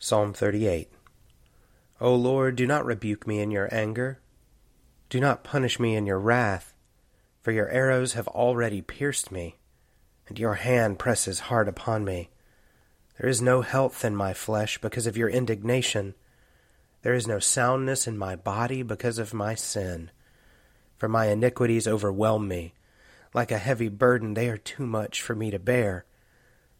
Psalm 38 O Lord, do not rebuke me in your anger. Do not punish me in your wrath, for your arrows have already pierced me, and your hand presses hard upon me. There is no health in my flesh because of your indignation. There is no soundness in my body because of my sin. For my iniquities overwhelm me. Like a heavy burden, they are too much for me to bear.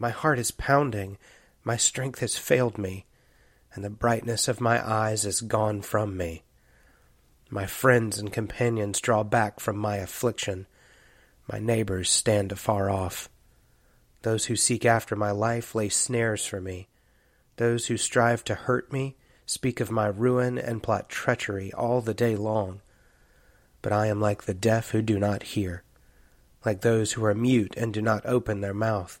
My heart is pounding, my strength has failed me, and the brightness of my eyes is gone from me. My friends and companions draw back from my affliction. My neighbors stand afar off. Those who seek after my life lay snares for me. Those who strive to hurt me speak of my ruin and plot treachery all the day long. But I am like the deaf who do not hear, like those who are mute and do not open their mouth.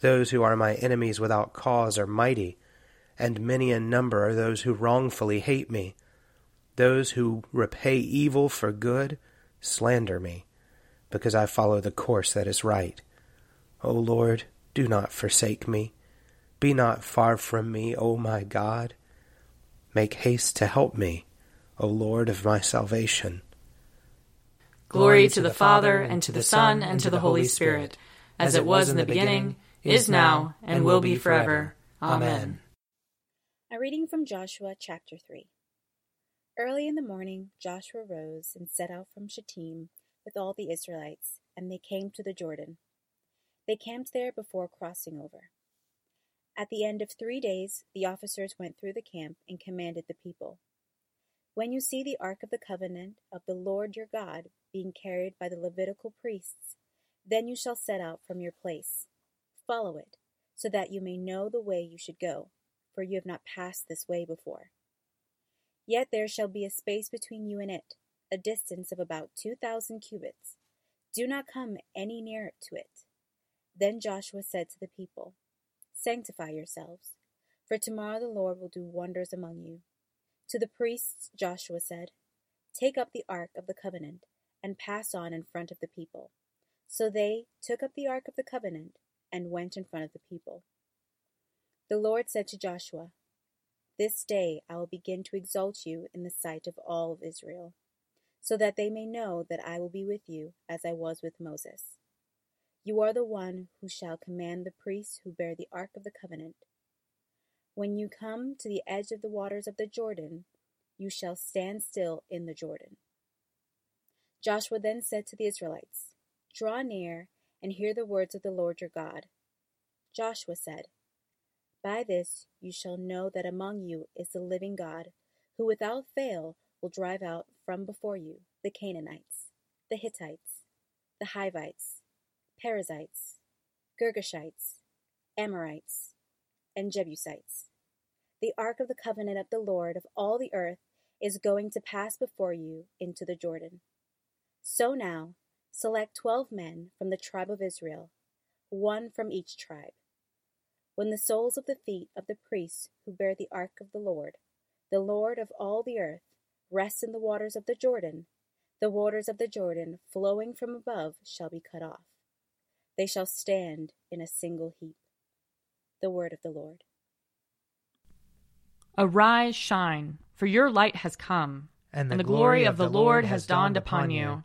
Those who are my enemies without cause are mighty, and many in number are those who wrongfully hate me. Those who repay evil for good slander me because I follow the course that is right. O Lord, do not forsake me. Be not far from me, O my God. Make haste to help me, O Lord of my salvation. Glory to the Father, and to the Son, and to the Holy Spirit, as it was in the beginning, is now, and will be forever. Amen. A reading from Joshua chapter 3. Early in the morning, Joshua rose and set out from Shittim with all the Israelites, and they came to the Jordan. They camped there before crossing over. At the end of three days, the officers went through the camp and commanded the people When you see the ark of the covenant of the Lord your God being carried by the Levitical priests, then you shall set out from your place. Follow it, so that you may know the way you should go, for you have not passed this way before. Yet there shall be a space between you and it a distance of about two thousand cubits. Do not come any nearer to it. Then Joshua said to the people, Sanctify yourselves, for tomorrow the Lord will do wonders among you. To the priests Joshua said, Take up the ark of the covenant, and pass on in front of the people. So they took up the ark of the covenant, and went in front of the people. The Lord said to Joshua, This day I will begin to exalt you in the sight of all of Israel, so that they may know that I will be with you as I was with Moses. You are the one who shall command the priests who bear the ark of the covenant. When you come to the edge of the waters of the Jordan, you shall stand still in the Jordan. Joshua then said to the Israelites, Draw near and hear the words of the Lord your God. Joshua said, by this you shall know that among you is the living God, who without fail will drive out from before you the Canaanites, the Hittites, the Hivites, Perizzites, Girgashites, Amorites, and Jebusites. The ark of the covenant of the Lord of all the earth is going to pass before you into the Jordan. So now, select twelve men from the tribe of Israel, one from each tribe. When the soles of the feet of the priests who bear the ark of the Lord, the Lord of all the earth, rest in the waters of the Jordan, the waters of the Jordan flowing from above shall be cut off. They shall stand in a single heap. The word of the Lord. Arise, shine, for your light has come, and the, and the glory, glory of the Lord has dawned upon you.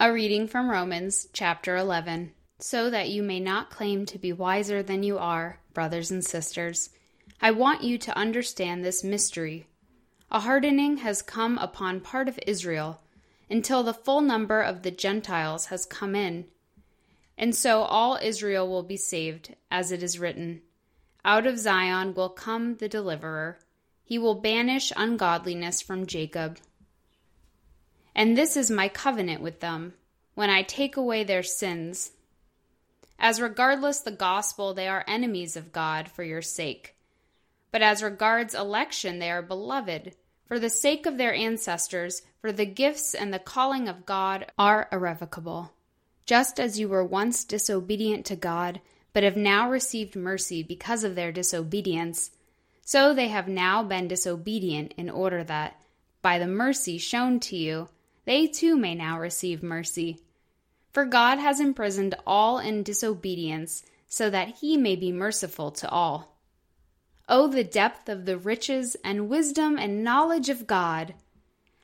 A reading from Romans chapter 11. So that you may not claim to be wiser than you are, brothers and sisters. I want you to understand this mystery. A hardening has come upon part of Israel until the full number of the Gentiles has come in. And so all Israel will be saved, as it is written Out of Zion will come the deliverer. He will banish ungodliness from Jacob. And this is my covenant with them, when I take away their sins. As regardless the gospel, they are enemies of God for your sake. But as regards election, they are beloved. For the sake of their ancestors, for the gifts and the calling of God are irrevocable. Just as you were once disobedient to God, but have now received mercy because of their disobedience, so they have now been disobedient in order that, by the mercy shown to you, they too may now receive mercy. For God has imprisoned all in disobedience, so that he may be merciful to all. Oh, the depth of the riches and wisdom and knowledge of God!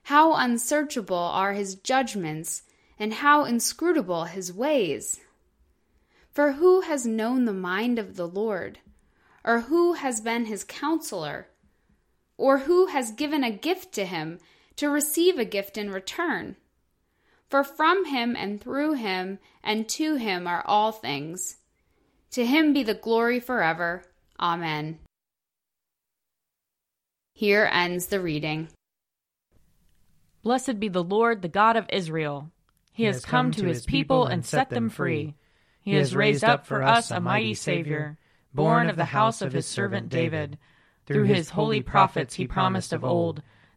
How unsearchable are his judgments, and how inscrutable his ways! For who has known the mind of the Lord? Or who has been his counselor? Or who has given a gift to him to receive a gift in return? For from him and through him and to him are all things. To him be the glory forever. Amen. Here ends the reading. Blessed be the Lord, the God of Israel. He, he has come, come to his people and set them free. He has raised up for us a mighty Savior, born of the house of his servant David. Through his holy prophets he promised of old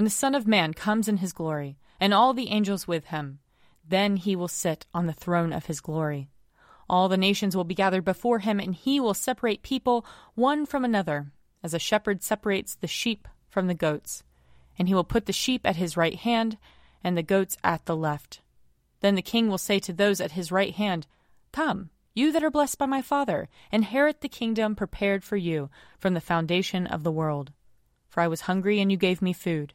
When the Son of Man comes in his glory, and all the angels with him, then he will sit on the throne of his glory. All the nations will be gathered before him, and he will separate people one from another, as a shepherd separates the sheep from the goats. And he will put the sheep at his right hand, and the goats at the left. Then the king will say to those at his right hand, Come, you that are blessed by my Father, inherit the kingdom prepared for you from the foundation of the world. For I was hungry, and you gave me food.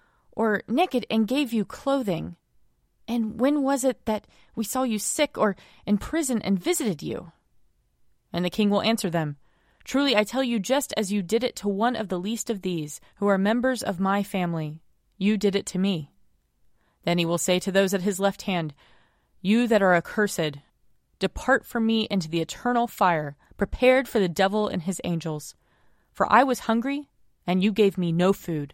or naked and gave you clothing? And when was it that we saw you sick or in prison and visited you? And the king will answer them Truly I tell you, just as you did it to one of the least of these, who are members of my family, you did it to me. Then he will say to those at his left hand, You that are accursed, depart from me into the eternal fire prepared for the devil and his angels. For I was hungry, and you gave me no food.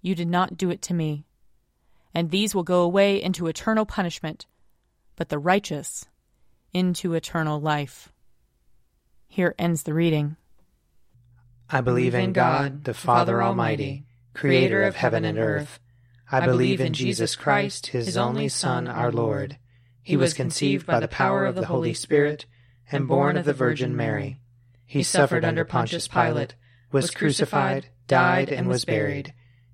you did not do it to me. And these will go away into eternal punishment, but the righteous into eternal life. Here ends the reading. I believe in God, the Father Almighty, creator of heaven and earth. I believe in Jesus Christ, his only Son, our Lord. He was conceived by the power of the Holy Spirit and born of the Virgin Mary. He suffered under Pontius Pilate, was crucified, died, and was buried.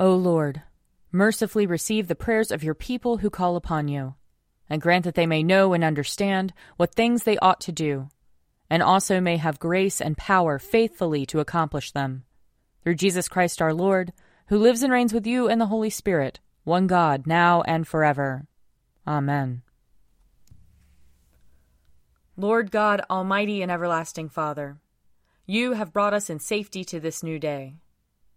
O Lord, mercifully receive the prayers of your people who call upon you, and grant that they may know and understand what things they ought to do, and also may have grace and power faithfully to accomplish them. Through Jesus Christ our Lord, who lives and reigns with you and the Holy Spirit, one God, now and forever. Amen. Lord God, Almighty and everlasting Father, you have brought us in safety to this new day.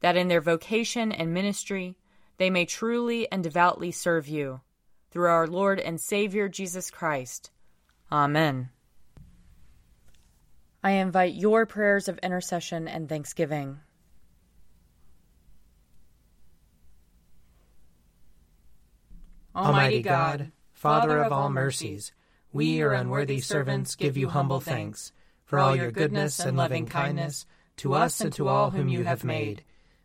that in their vocation and ministry they may truly and devoutly serve you. Through our Lord and Savior Jesus Christ. Amen. I invite your prayers of intercession and thanksgiving. Almighty God, Father of all mercies, we, your unworthy servants, give you humble thanks for all your goodness and loving kindness to us and to all whom you have made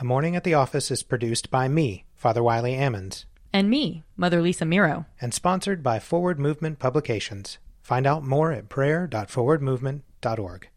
A Morning at the Office is produced by me, Father Wiley Ammons. And me, Mother Lisa Meirow. And sponsored by Forward Movement Publications. Find out more at prayer.forwardmovement.org.